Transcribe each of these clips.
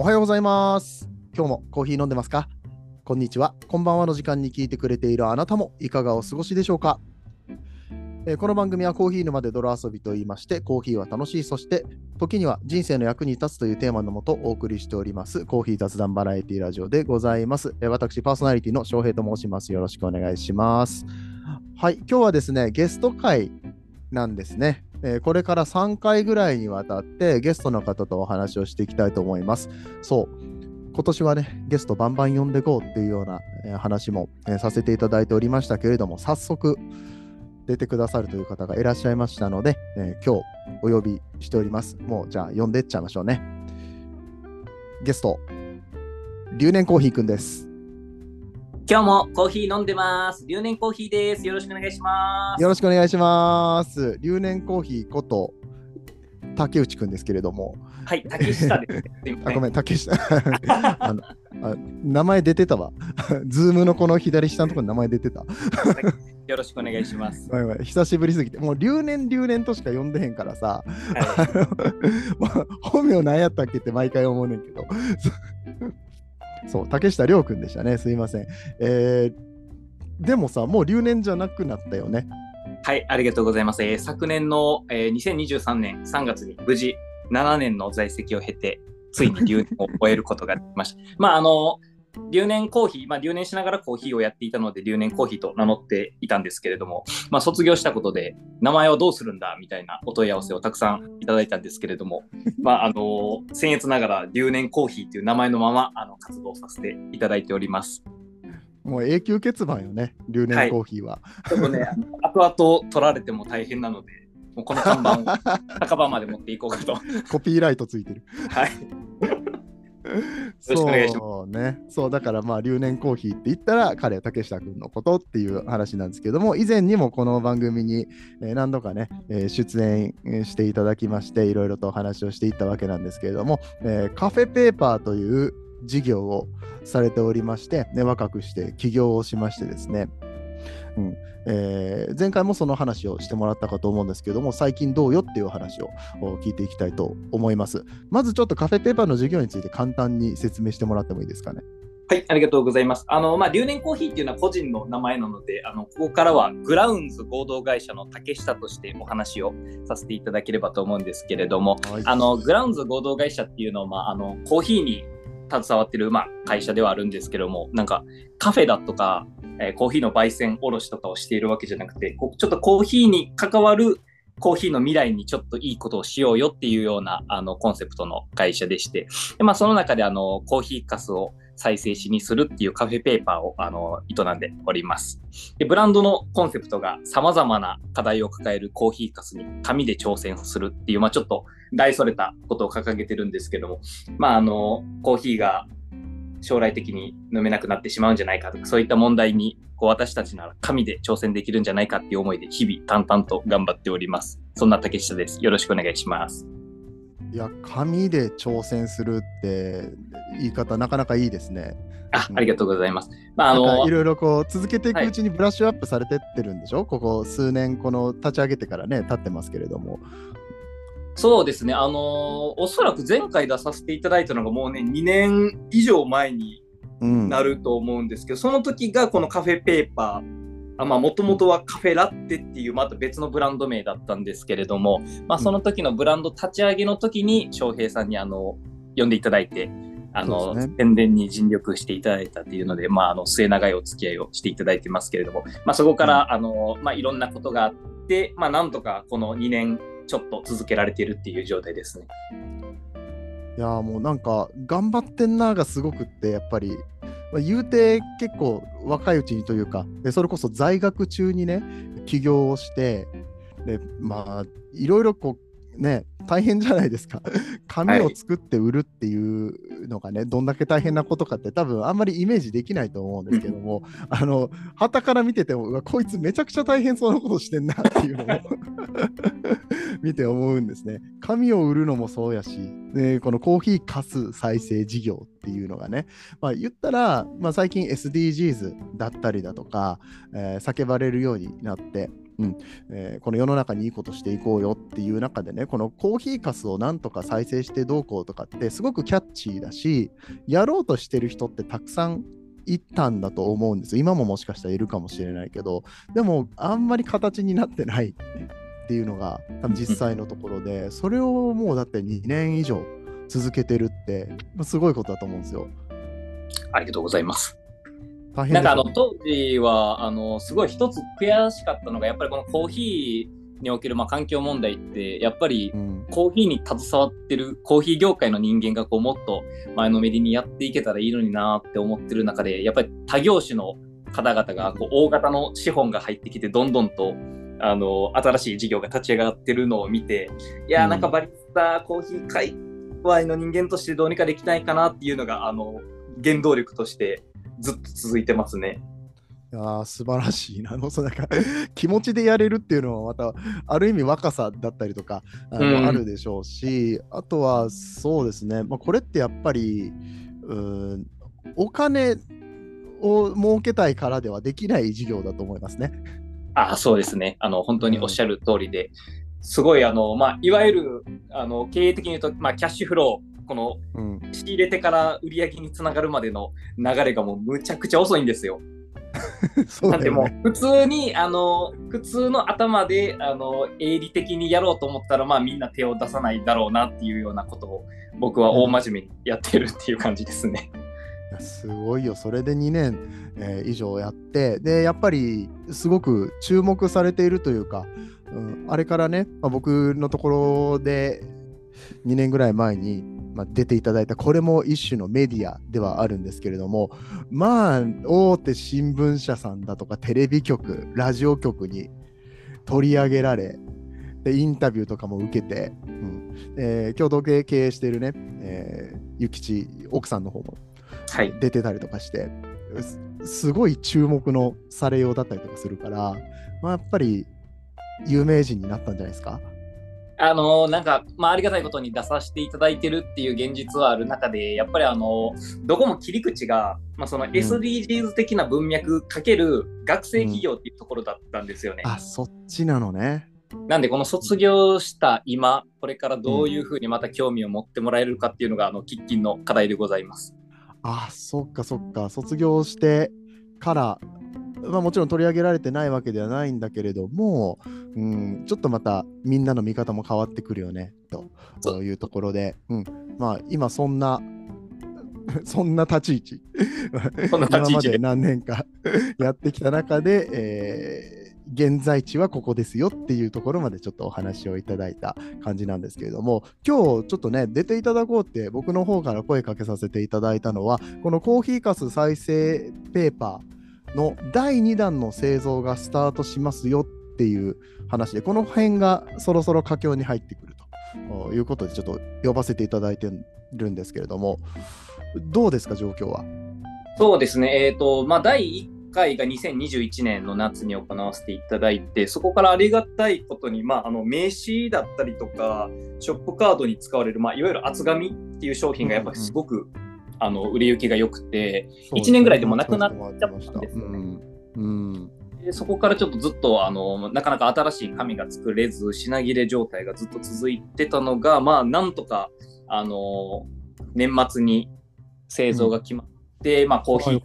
おはようございます。今日もコーヒー飲んでますか？こんにちは。こんばんはの時間に聞いてくれているあなたもいかがお過ごしでしょうか、えーこの番組はコーヒー沼で泥遊びと言いまして、コーヒーは楽しい、そして時には人生の役に立つというテーマのもとお送りしております、コーヒー雑談バラエティラジオでございます。えー私、パーソナリティの翔平と申します。よろしくお願いします。はい、今日はですね、ゲスト会なんですね。えーこれから3回ぐらいにわたってゲストの方とお話をしていきたいと思います。そう、今年はね、ゲストバンバン呼んでこうっていうような、え話も、えーさせていただいておりましたけれども、早速出てくださるという方がいらっしゃいましたので、えー今日お呼びしております。もうじゃあ呼んでっちゃいましょうね。ゲスト、留年コーヒーくんです。今日もコーヒー飲んでます。留年コーヒーです。よろしくお願いします。よろしくお願いします。留年コーヒーこと竹内くんですけれども、はい、竹下です。すいませあごめん、竹下 あのあ。名前出てたわ。ズームのこの左下のところに名前出てた。よろしくお願いします。ごめんごめん久しぶりすぎて、もう留年留年としか呼んでへんからさ、はもう本名何やったっけって毎回思うねんけど。そう、竹下涼君でしたね。すいません。えーでもさ、もう留年じゃなくなったよね。はい、ありがとうございます。えー昨年の、えー2023年3月に無事7年の在籍を経て、ついに留年を終えることができました。まあ、あの、留年コーヒー、まあ、留年しながらコーヒーをやっていたので、留年コーヒーと名乗っていたんですけれども、まあ、卒業したことで、名前をどうするんだみたいなお問い合わせをたくさんいただいたんですけれども、まあ、あの、僭越ながら留年コーヒーという名前のまま、あの、活動させていただいております。もう永久欠番よね、留年コーヒーは。ちょっとね、後々取られても大変なので、もうこの看板を 酒場まで持っていこうかと。はコピーライトついてる。い。ろしくお願いそうね。そう、だからまあ、留年コーヒーって言ったら、彼は竹下君のことっていう話なんですけども、以前にもこの番組に、えー何度かね、えー出演えーしていただきまして、いろいろとお話をしていったわけなんですけれども、えーカフェペーパーという事業をされておりまして、ね、若くして起業をしましてですね、うんえー前回もその話をしてもらったかと思うんですけども、最近どうよっていう話をお聞いていきたいと思います。まずちょっとカフェペーパーの授業について簡単に説明してもらってもいいですかね？はい、ありがとうございます。あの、まあ、留年コーヒーっていうのは個人の名前なので、あの、ここからはグラウンズ合同会社の竹下としてお話をさせていただければと思うんですけれども、はいあの、グラウンズ合同会社っていうのは、まあ、あの、コーヒーに携わってる、まあ、会社ではあるんですけども、なんか、カフェだとか、えーコーヒーの焙煎、卸とかをしているわけじゃなくて、こちょっとコーヒーに関わるコーヒーの未来にちょっといいことをしようよっていうような、あの、コンセプトの会社でして、でまあ、その中で、あの、コーヒーかすを再生紙にするっていうカフェペーパーを、あの、営んでおります。で、ブランドのコンセプトが様々な課題を抱えるコーヒーかすに紙で挑戦するっていう、まあ、ちょっと大それたことを掲げてるんですけども、まあ、あの、コーヒーが将来的に飲めなくなってしまうんじゃないかとか、そういった問題に、こう、私たちなら紙で挑戦できるんじゃないかっていう思いで、日々淡々と頑張っております。そんな竹下です。よろしくお願いします。いや、紙で挑戦するって言い方なかなかいいですね。あ、ありがとうございます。まあ、あのかい、ろいろこう続けていくうちにブラッシュアップされてってるんでしょ、ここ数年、この立ち上げてからね、経ってますけれども。そうですね、あのーおそらく前回出させていただいたのがもうね、2年以上前にうん、なると思うんですけど、その時がこのカフェペーパー、まあ、もともとはカフェラッテっていうまた別のブランド名だったんですけれども、まあ、その時のブランド立ち上げの時に翔平さんにあの呼んでいただいて、あその、ね。宣伝に尽力していただいたっていうので、まあ、あの末長いお付き合いをしていただいてますけれども、まあ、そこから、あの、まあ、いろんなことがあって、まあ、なんとかこの2年ちょっと続けられているっていう状態ですね。いやもうなんか頑張ってんながすごくってやっぱり、まあ、言うて結構若いうちにというかでそれこそ在学中にね起業をしてでまあいろいろこうね大変じゃないですか。紙を作って売るっていうのがね、どんだけ大変なことかって多分あんまりイメージできないと思うんですけどもあの旗から見ててもこいつめちゃくちゃ大変そうなことしてんなっていうのを 見て思うんですね。紙を売るのもそうやし、でこのコーヒーかす再生事業っていうのがね、まあ、言ったら、まあ、最近 SDGs だったりだとか、えー叫ばれるようになって、うんえーこの世の中にいいことしていこうよっていう中でねこのコーヒーかすをなんとか再生してどうこうとかってすごくキャッチーだしやろうとしてる人ってたくさんいたんだと思うんです今ももしかしたらいるかもしれないけどでもあんまり形になってないっていうのが多分実際のところでそれをもうだって2年以上続けてるってすごいことだと思うんですよ。ありがとうございます。大変なんかあの当時はあのすごい一つ悔しかったのがやっぱりこのコーヒーにおけるまあ環境問題ってやっぱりうん。コーヒーに携わってるコーヒー業界の人間がこうもっと前のめりにやっていけたらいいのになって思ってる中でやっぱり他業種の方々がこう大型の資本が入ってきてどんどんとあの新しい事業が立ち上がってるのを見ていやなんかバリスタコーヒー界隈の人間としてどうにかできないかなっていうのがあの原動力としてずっと続いてますね。いやー素晴らしいな。あのそうなんか 気持ちでやれるっていうのはまたある意味若さだったりとかあの、うんあるでしょうし、あとはそうですね、まあ、これってやっぱりうーんお金を儲けたいからではできない事業だと思いますね。あそうですね。あの、本当におっしゃる通りで、すごい、あの、まあ、いわゆる、あの、経営的に言うと、まあ、キャッシュフロー、この、うん、仕入れてから売り上げにつながるまでの流れがもうむちゃくちゃ遅いんですよ。でも。普通に、あの、普通の頭で、あの、営利的にやろうと思ったら、まあみんな手を出さないだろうなっていうようなことを、僕は大真面目にやってるっていう感じですね。すごいよ、それで2年、えー以上やって、で、やっぱりすごく注目されているというか、うん、あれからね、まあ、僕のところで2年ぐらい前に、まあ、出ていただいた、これも一種のメディアではあるんですけれども、まあ、大手新聞社さんだとか、テレビ局、ラジオ局に取り上げられ、でインタビューとかも受けて、うんえー共同経営しているね、えー、ゆきち奥さんの方もはい。出てたりとかしてすすごい注目のされようだったりとかするから、まあ、やっぱり有名人になったんじゃないですか。あのなんか、まあ、ありがたいことに出させていただいてるっていう現実はある中で、やっぱりあの、どこも切り口が、まあ、その SDGs 的な文脈かける学生企業っていうところだったんですよね。あそっちなのね。なんで、この卒業した今、これからどういうふうにまた興味を持ってもらえるかっていうのが、あの、喫緊の課題でございます。あそっかそっか卒業してから、まあ、もちろん取り上げられてないわけではないんだけれども、うん、ちょっとまたみんなの見方も変わってくるよねとそう。いうところで、うん、まあ今そんな そんな立ち位置。今まで何年か やってきた中で、えー現在地はここですよっていうところまでちょっとお話をいただいた感じなんですけれども今日ちょっとね出ていただこうって僕の方から声かけさせていただいたのはこのコーヒーかす再生ペーパーの第2弾の製造がスタートしますよっていう話でこの辺がそろそろ佳境に入ってくると。いうことでちょっと呼ばせていただいてるんですけれどもどうですか状況は？そうですね、えっ、と、まあ、第1回が2021年の夏に行わせていただいて、そこからありがたいことに、まあ、あの名刺だったりとか、ショップカードに使われる、まあ、いわゆる厚紙っていう商品がやっぱりすごく、あの売れ行きが良くて、1年ぐらいでもなくなっちゃったんですよね。うんうん。でそこからちょっとずっとあのなかなか新しい紙が作れず品切れ状態がずっと続いてたのがまあなんとかあの年末に製造が決まって、まあコーヒー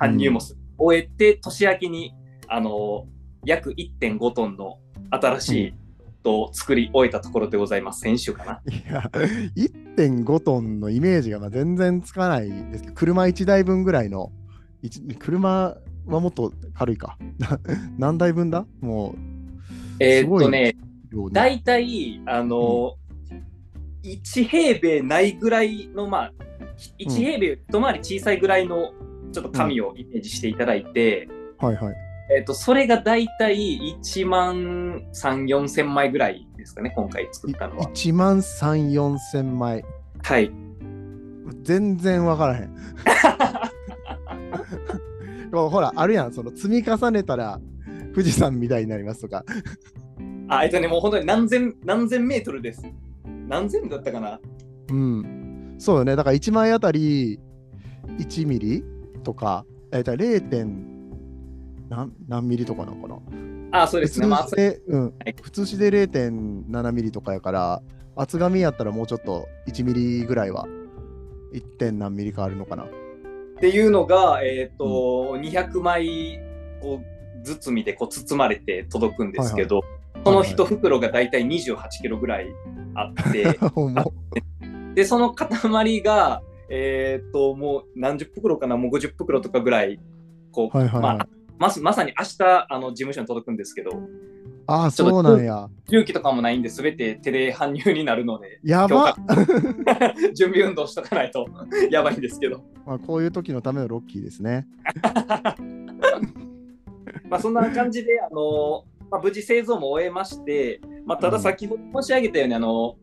搬入も終えて、年明けにあの約1.5トンの新しいとを作り終えたところでございます。先週かな。たいや1.5トンのイメージがまあ全然つかないですけど車1台分ぐらいの一車はもっと軽いか。な 何台分だ？もうえーっとね大体あの、1平米ないぐらいのまあ1平米一回り小さいぐらいのちょっと紙をイメージしていただいて、はいはいえっとそれが大体1万3、4千枚ぐらいですかね、今回作ったのは。1万3、4千枚。はい。全然わからへん。ほら、あるやん、その積み重ねたら富士山みたいになりますとか。あ、えっとね、もう本当に何千、何千メートルです。何千だったかなうん。そうよね。だから1枚あたり1ミリとか、えっと 0. 何何ミリとかなのかな。あ、そうですね。まあ普通で、うんはい、普通紙で0.7ミリとかやから、厚紙やったらもうちょっと1ミリぐらいは 1. 点何ミリかあるのかな。っていうのが、えっ、と、200枚こうずつ見てこう包まれて届くんですけど、その一袋がだいたい28キロぐらいあって、ほんまで、その塊が、えっ、と、もう何十袋かな、もう50袋とかぐらい、こう、はいはいはいまあ、まさまさに明日、あの、事務所に届くんですけど、ああ、そうなんや。重機とかもないんで、すべて手で搬入になるので、やば 準備運動しとかないと やばいんですけど。まあ、こういう時のためのロッキーですね。まあそんな感じで、あのまあ、無事製造も終えまして、まあ、ただ先ほど申し上げたように、あの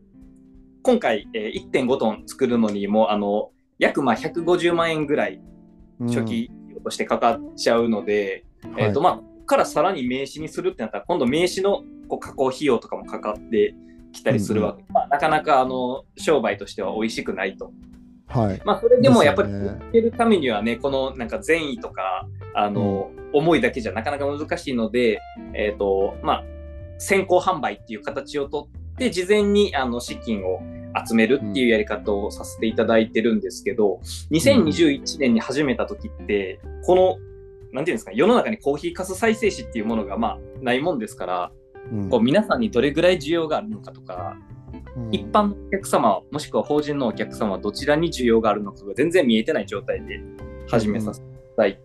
今回、えー1.5トン作るのにもあの約まあ150万円ぐらいうん初期としてかかっちゃうので、はい。えーとまあ、からさらに名刺にするってなったら今度名刺のこう加工費用とかもかかってきたりするわけ、まあ、なかなかあの商売としては美味しくないと。はい。まあ、それでもやっぱりですよね続けるためにはね、このなんか善意とか、あの、思いだけじゃなかなか難しいので、えっ、と、まあ、先行販売っていう形をとって、事前にあの資金を集めるっていうやり方をさせていただいてるんですけど、2021年に始めた時って、この、なんていうんですか、世の中にコーヒーかす再生紙っていうものがまあないもんですから、うん。こう皆さんにどれぐらい需要があるのかとか、うん。一般のお客様、もしくは法人のお客様はどちらに需要があるのかが全然見えてない状態で始めさせていただい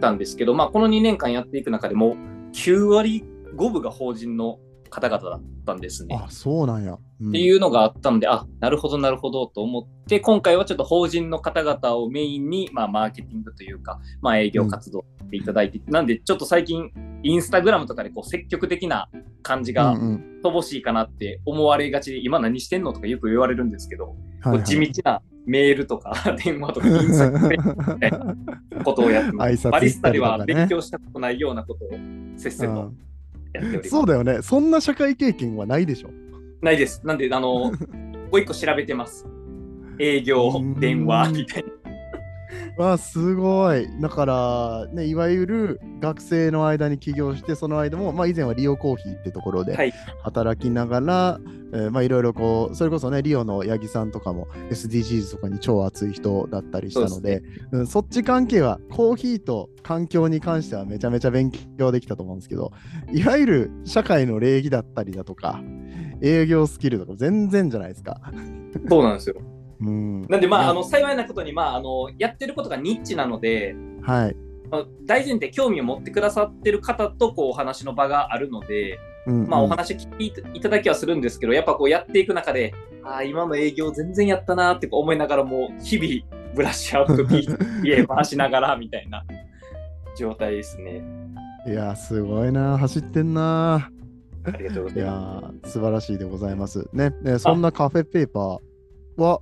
たんですけど、まあ、この2年間やっていく中でも、9割5分が法人の方々だったんですね。あ、そうなんや。うんっていうのがあったので、あなるほど、なるほどと思って、今回はちょっと法人の方々をメインに、まあ、マーケティングというか、まあ、営業活動していただいて、なんで、ちょっと最近、インスタグラムとかでこう積極的な感じがうんうん乏しいかなって思われがちで、今何してんのとかよく言われるんですけど、はいこう地道なメールとか 電話とかインスタグラムで ことをやってます。バリスタでは勉強したことないようなことをせっせとうんやっております。そうだよね。そんな社会経験はないでしょ。ないです。なんで、あの、もう一個調べてます。営業う、ん電話みたいな。わあすごい。だから、ね、いわゆる学生の間に起業して、その間も、まあ、以前はリオコーヒーってところではい。働きながら、えーまあ、いろいろこう、それこそね、リオの八木さんとかも SDGs とかに超熱い人だったりしたので、うん、そっち関係は、コーヒーと環境に関してはめちゃめちゃ勉強できたと思うんですけど、いわゆる社会の礼儀だったりだとか、営業スキルとか全然じゃないですか。そうなんですよ。うん、なんで、まあ、いやあの、幸いなことに、まあ、あの、やってることがニッチなので、はい。まあ大前提興味を持ってくださってる方とこうお話の場があるので、うんまあ、おうん話聞いていただきはするんですけど、やっぱこうやっていく中で、ああ、今の営業全然やったなーって思いながらも、日々ブラッシュアップ PTA 回しながらみたいな状態ですね。いや、すごいな、走ってんな。ありがとうごいざいまやー、素晴らしいでございます。ね、ねそんなカフェペーパーは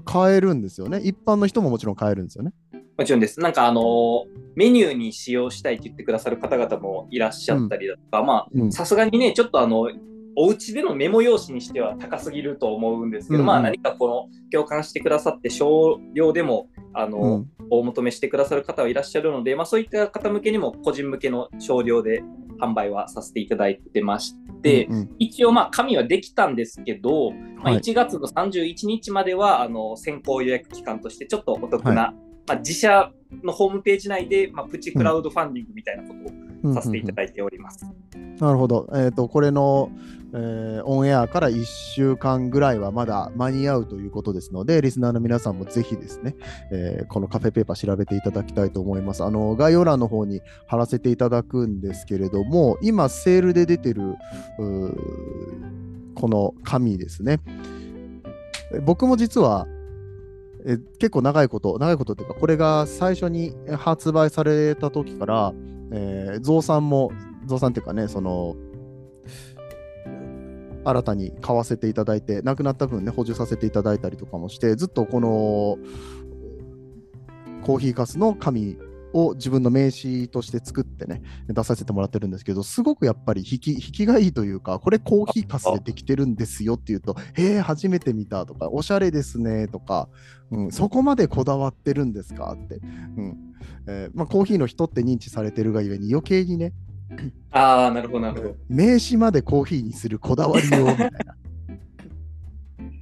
買えるんですよね。一般の人ももちろん買えるんですよね。す。もちろんです。なんかあのーメニューに使用したいって言ってくださる方々もいらっしゃったりだとか、まうんあ、さすがにね、ちょっとあの、お家でのメモ用紙にしては高すぎると思うんですけど、うんうんまあ何かこの共感してくださって少量でもあの、うん。お求めしてくださる方はいらっしゃるので、まあ、そういった方向けにも個人向けの少量で販売はさせていただいてまして、うんうん。一応まあ紙はできたんですけど、まあ、はい。1月の31日まではあの先行予約期間としてちょっとお得な、まあ、自社のホームページ内で、まあ、プチクラウドファンディングみたいなことをさせていただいております。なるほど。えっ、と、これの、えーオンエアから1週間ぐらいはまだ間に合うということですので、リスナーの皆さんもぜひですね、えーこのカフェペーパー調べていただきたいと思います。あの、概要欄の方に貼らせていただくんですけれども、今、セールで出てる、うーこの紙ですね。え僕も実は、え結構長いこと、長いことっていうか、これが最初に発売された時から、えー増産も、増産っていうかね、その、新たに買わせていただいて、なくなった分ね、補充させていただいたりとかもして、ずっとこのコーヒーかすの紙を自分の名刺として作ってね、出させてもらってるんですけど、すごくやっぱり引き引きがいいというか、これコーヒーかすでできてるんですよっていうと、へえ、初めて見たとか、おしゃれですねとか、うん、そこまでこだわってるんですかって。うんえーまあ、コーヒーの人って認知されてるがゆえに余計にね、ああ、なるほど、なるほど。名刺までコーヒーにするこだわりをみたいな。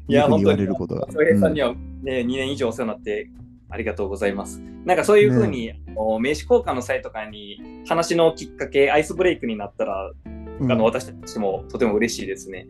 いや、本当にれることが。翔平さんには、ね2年以上お世話になってありがとうございます。なんかそういうふうに、お名刺交換の際とかに話のきっかけ、アイスブレイクになったら、うんあの私たちもとても嬉しいですね。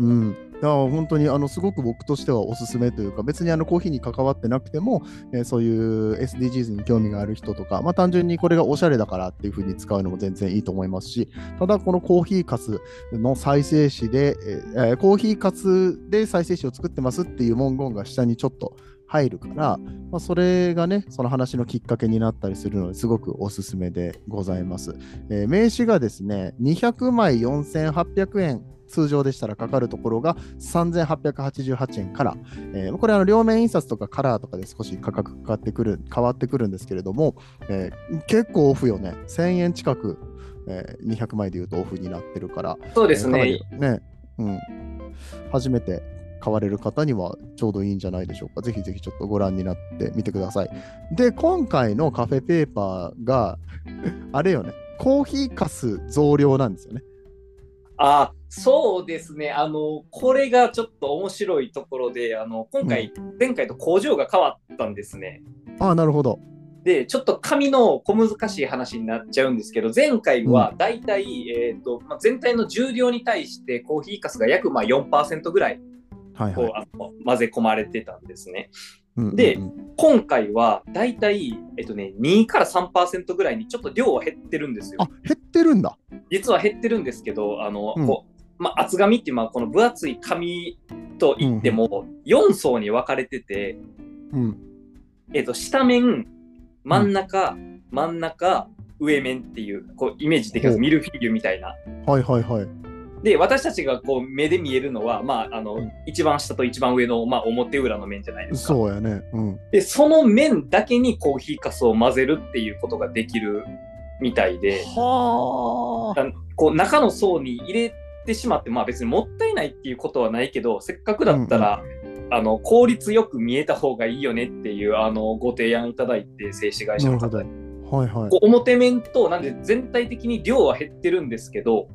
うん、いや本当にあのすごく僕としてはおすすめというか別にあのコーヒーに関わってなくても、えーそういう SDGs に興味がある人とか、まあ、単純にこれがおしゃれだからっていうふうに使うのも全然いいと思いますしただこのコーヒーかすの再生紙で、えーコーヒーかすで再生紙を作ってますっていう文言が下にちょっと入るから、まあ、それがねその話のきっかけになったりするのですごくおすすめでございます。えー名刺がですね、200枚4800円、通常でしたらかかるところが3888円から、えーこれあの両面印刷とかカラーとかで少し価格かかってくる、変わってくるんですけれども、えー結構オフよね。1000円近く、えー200枚で言うとオフになってるから、そうですね。えーね、うん。初めて買われる方にはちょうどいいんじゃないでしょうか。ぜひぜひちょっとご覧になってみてください。で、今回のカフェペーパーが、あれよね、コーヒーかす増量なんですよね。あそうですね。あの、これがちょっと面白いところで、あの、今回、前回と工場が変わったんですね。ああ、なるほど。で、ちょっと紙の小難しい話になっちゃうんですけど、前回はだいたい、えーとまあ、全体の重量に対してコーヒーかすが約まあ4%ぐらいはいはい。こうあの混ぜ込まれてたんですね。うんうんうんで今回はだいたい、えっとね、2から3%ぐらいにちょっと量は減ってるんですよあ。減ってるんだ。実は減ってるんですけど、あの、うんこうまあ、厚紙っていう、まあ、この分厚い紙といっても4層に分かれてて、うん。えっと、下面、真ん中、真ん中、上面っていう、こう、イメージできます。ミルフィーユみたいな。はいはいはい。で、私たちがこう、目で見えるのは、まあ、あの、うん一番下と一番上の、まあ、表裏の面じゃないですか。そうやね。うん。で、その面だけにコーヒーかすを混ぜるっていうことができるみたいで、はこう、中の層に入れてしまって、まあ別にもったいないっていうことはないけど、せっかくだったら、あの、効率よく見えた方がいいよねっていう、あの、ご提案いただいて、製紙会社の方にはいはい。こう表面と、なんで全体的に量は減ってるんですけど、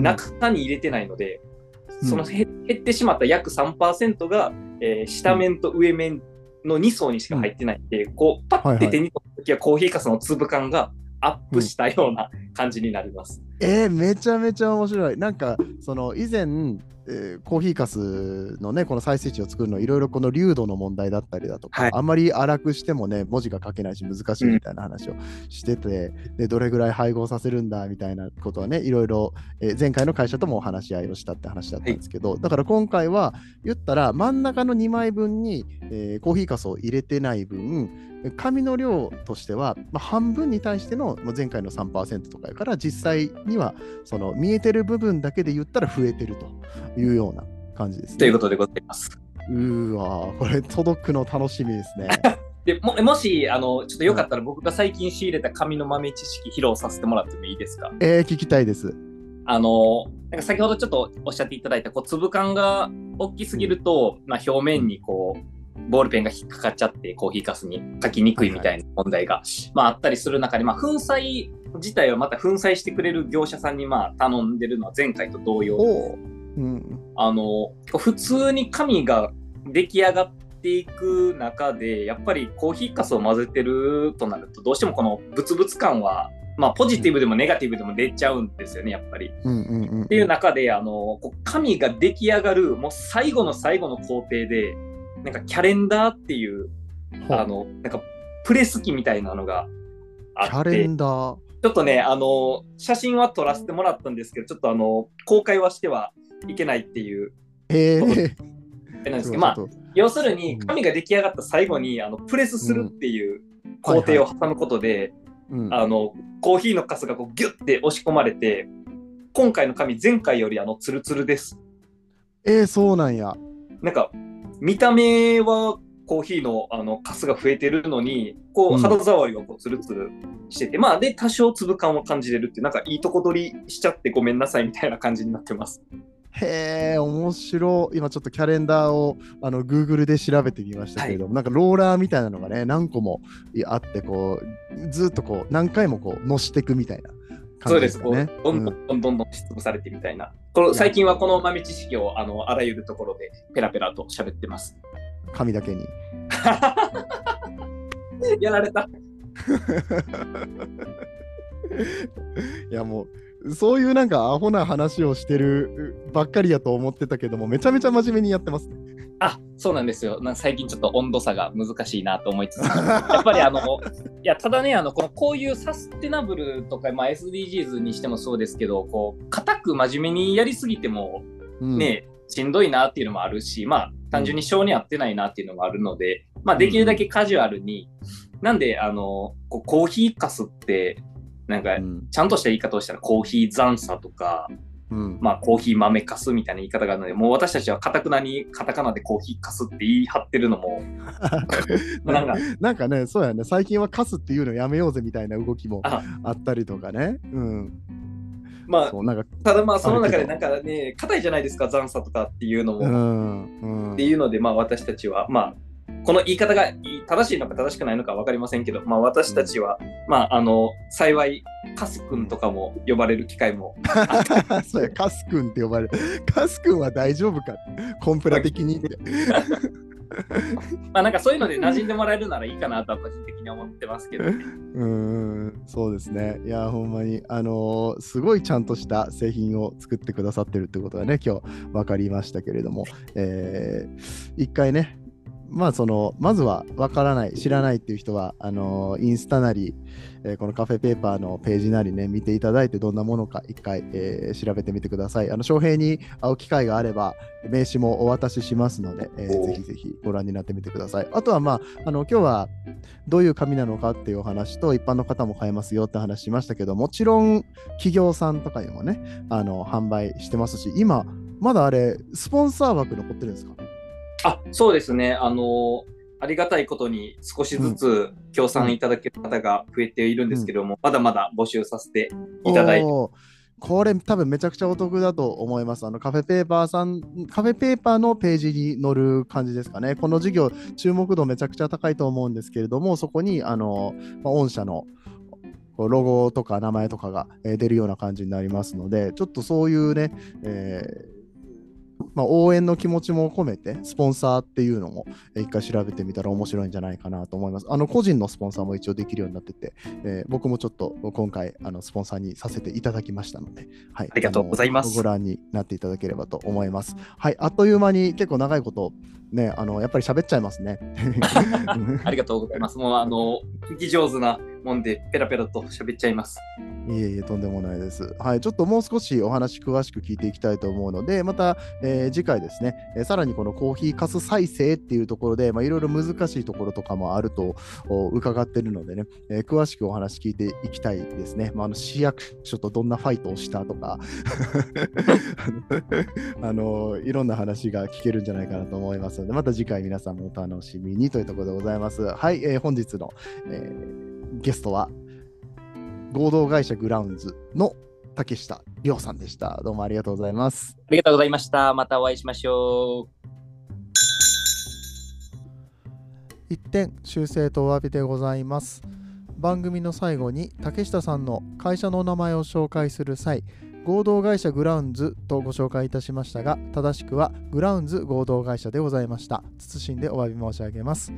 中に入れてないので、うんその減減ってしまった約3%が、えー下面と上面の2層にしか入ってないんで、こう、パッて手に取った時はコーヒーかすの粒感がアップしたような感じになります。えー、めちゃめちゃ面白い。なんか、その以前、えーコーヒーかすのね、この再生値を作るの、いろいろこの流度の問題だったりだとか、はい。あんまり荒くしてもね、文字が書けないし難しいみたいな話をしてて、で、どれぐらい配合させるんだみたいなことはね、いろいろ、えー前回の会社ともお話し合いをしたって話だったんですけど、だから今回は、言ったら真ん中の2枚分に、えーコーヒーかすを入れてない分、紙の量としては、まあ、半分に対してのまあ前回の3%とかやから実際にはその見えてる部分だけで言ったら増えてるというような感じですね。ということでございます。うーわーこれ届くの楽しみですね。でももし、あの、ちょっとよかったら僕が最近仕入れた紙の豆知識披露させてもらってもいいですか？えー、聞きたいです。あの、なんか先ほどちょっとおっしゃっていただいた、こう、粒感が大きすぎると、まあ、表面にこう、ボールペンが引っかかっちゃって、コーヒーかすに書きにくいみたいな問題が、まあ、あったりする中で、まあ、粉砕自体はまた粉砕してくれる業者さんに、まあ、頼んでるのは前回と同様で、おうん、あの、普通に紙が出来上がっていく中で、やっぱりコーヒーかすを混ぜてるとなると、どうしてもこのブツブツ感は、まあ、ポジティブでもネガティブでも出ちゃうんですよね、やっぱり。うんうんうん。っていう中で、あの、こう紙が出来上がる、もう最後の最後の工程で、なんかキャレンダーっていう、あの、なんかプレス機みたいなのがあキャレって、ンダー。ちょっとね、あの、写真は撮らせてもらったんですけど、ちょっとあの、公開はしてはいけないっていう、えー、なんですけど、まあ要するに紙が出来上がった最後に、あの、プレスするっていう工程を挟むことで、うん、あの、コーヒーのカスがこうギュッて押し込まれて、今回の紙、前回よりあの、ツルツルです。えー、そうなんや。なんか、見た目はコーヒーのあのカスが増えてるのに、こうんう肌触りはこうツルツルしてて、まあ、で、多少粒感を感じれるっていう、なんかいいとこ取りしちゃってごめんなさいみたいな感じになってます。へえ、面白い。今ちょっとキャレンダーをあの Google で調べてみましたけれども、なんかローラーみたいなのがね、何個もあって、こう、ずっとこう、何回もこう、乗していくみたいなそうです、こう感じかね。どんどんどんどんどん押しつぶされてみたいな。この最近はこの豆知識をあのあらゆるところでペラペラと喋ってます。うん紙だけに。やられた。いやもうそういうなんかアホな話をしてるばっかりやと思ってたけどもめちゃめちゃ真面目にやってますね。あそうなんですよ。なんか最近ちょっと温度差が難しいなと思いつつ、やっぱりあの、いや、ただね、あの、このこういうサステナブルとか、まあ、SDGs にしてもそうですけど、こう、固く真面目にやりすぎても、うん、ね、しんどいなっていうのもあるし、まあ、単純に性に合ってないなっていうのもあるので、まあ、できるだけカジュアルに、なんで、あの、こうコーヒーかすって、なんかう、ん。ちゃんとした言い方をしたらコーヒー残差とか、うん。まあ、コーヒー豆かすみたいな言い方があるので、もう私たちはカタクナにカタカナでコーヒーかすって言い張ってるのも、なんか、なんかねそうやね。最近はカスっていうのやめようぜみたいな動きもああったりとかね。うん、まあただまあ、その中でなんかね、硬いじゃないですか、残差とかっていうのも。うっんうん。ていうので、まあ、私たちは、まあ、この言い方が正しいのか正しくないのか分かりませんけど、まあ、私たちは、まあ、あの、幸い、カス君とかも呼ばれる機会も そうやカス君って呼ばれる。カス君は大丈夫かコンプラ的にって。まあなんかそういうので馴染んでもらえるならいいかなとは個人的に思ってますけど、ね、うーんそうですね。いや、ほんまに、あのーすごいちゃんとした製品を作ってくださってるってことがね、今日分かりましたけれども、えー一回ね、まあその、まずは分からない、知らないっていう人は、あのーインスタなり、えーこのカフェペーパーのページなりね、見ていただいて、どんなものか一回、えー調べてみてください。あの、翔平に会う機会があれば、名刺もお渡ししますので、えーおぜひぜひご覧になってみてください。あとは、まあ、あの、今日は、どういう紙なのかっていうお話と、一般の方も買えますよって話しましたけど、もちろん企業さんとかにもね、あの販売してますし、今、まだあれ、スポンサー枠残ってるんですか？あそうですね、あのありがたいことに少しずつ協賛いただける方が増えているんですけども、まだまだ募集させていただいて、これ多分めちゃくちゃお得だと思います。あのカフェペーパーさん、カフェペーパーのページに載る感じですかね。この事業、注目度めちゃくちゃ高いと思うんですけれども、そこに、あの、まあ、御社のロゴとか名前とかが、えー出るような感じになりますので、ちょっとそういうね、えーまあ、応援の気持ちも込めて、スポンサーっていうのも、えー一回調べてみたら面白いんじゃないかなと思います。あの個人のスポンサーも一応できるようになってて、えー僕もちょっと今回あのスポンサーにさせていただきましたので、はい、ありがとうございますご覧になっていただければと思います。はい、あっという間に結構長いこと、ね、あのやっぱり喋っちゃいますね。ありがとうございます。もうあの聞き上手なもんでペラペラと喋っちゃいます。いえいえ、とんでもないです。はい、ちょっともう少しお話詳しく聞いていきたいと思うので、また、えー次回ですね、えーさらにこのコーヒーかす再生っていうところで、まあいろいろ難しいところとかもあるとお伺ってるのでね、えー詳しくお話聞いていきたいですね。まあ、あの市役所とどんなファイトをしたとか、あのいろんな話が聞けるんじゃないかなと思いますので、また次回皆さんもお楽しみにというところでございます。はい、えー本日の、えーゲストは、合同会社グラウンズの竹下亮さんでした。どうもありがとうございます。ありがとうございました。またお会いしましょう。一点修正とお詫びでございます。番組の最後に竹下さんの会社の名前を紹介する際、合同会社グラウンズとご紹介いたしましたが、正しくはグラウンズ合同会社でございました。謹んでお詫び申し上げます。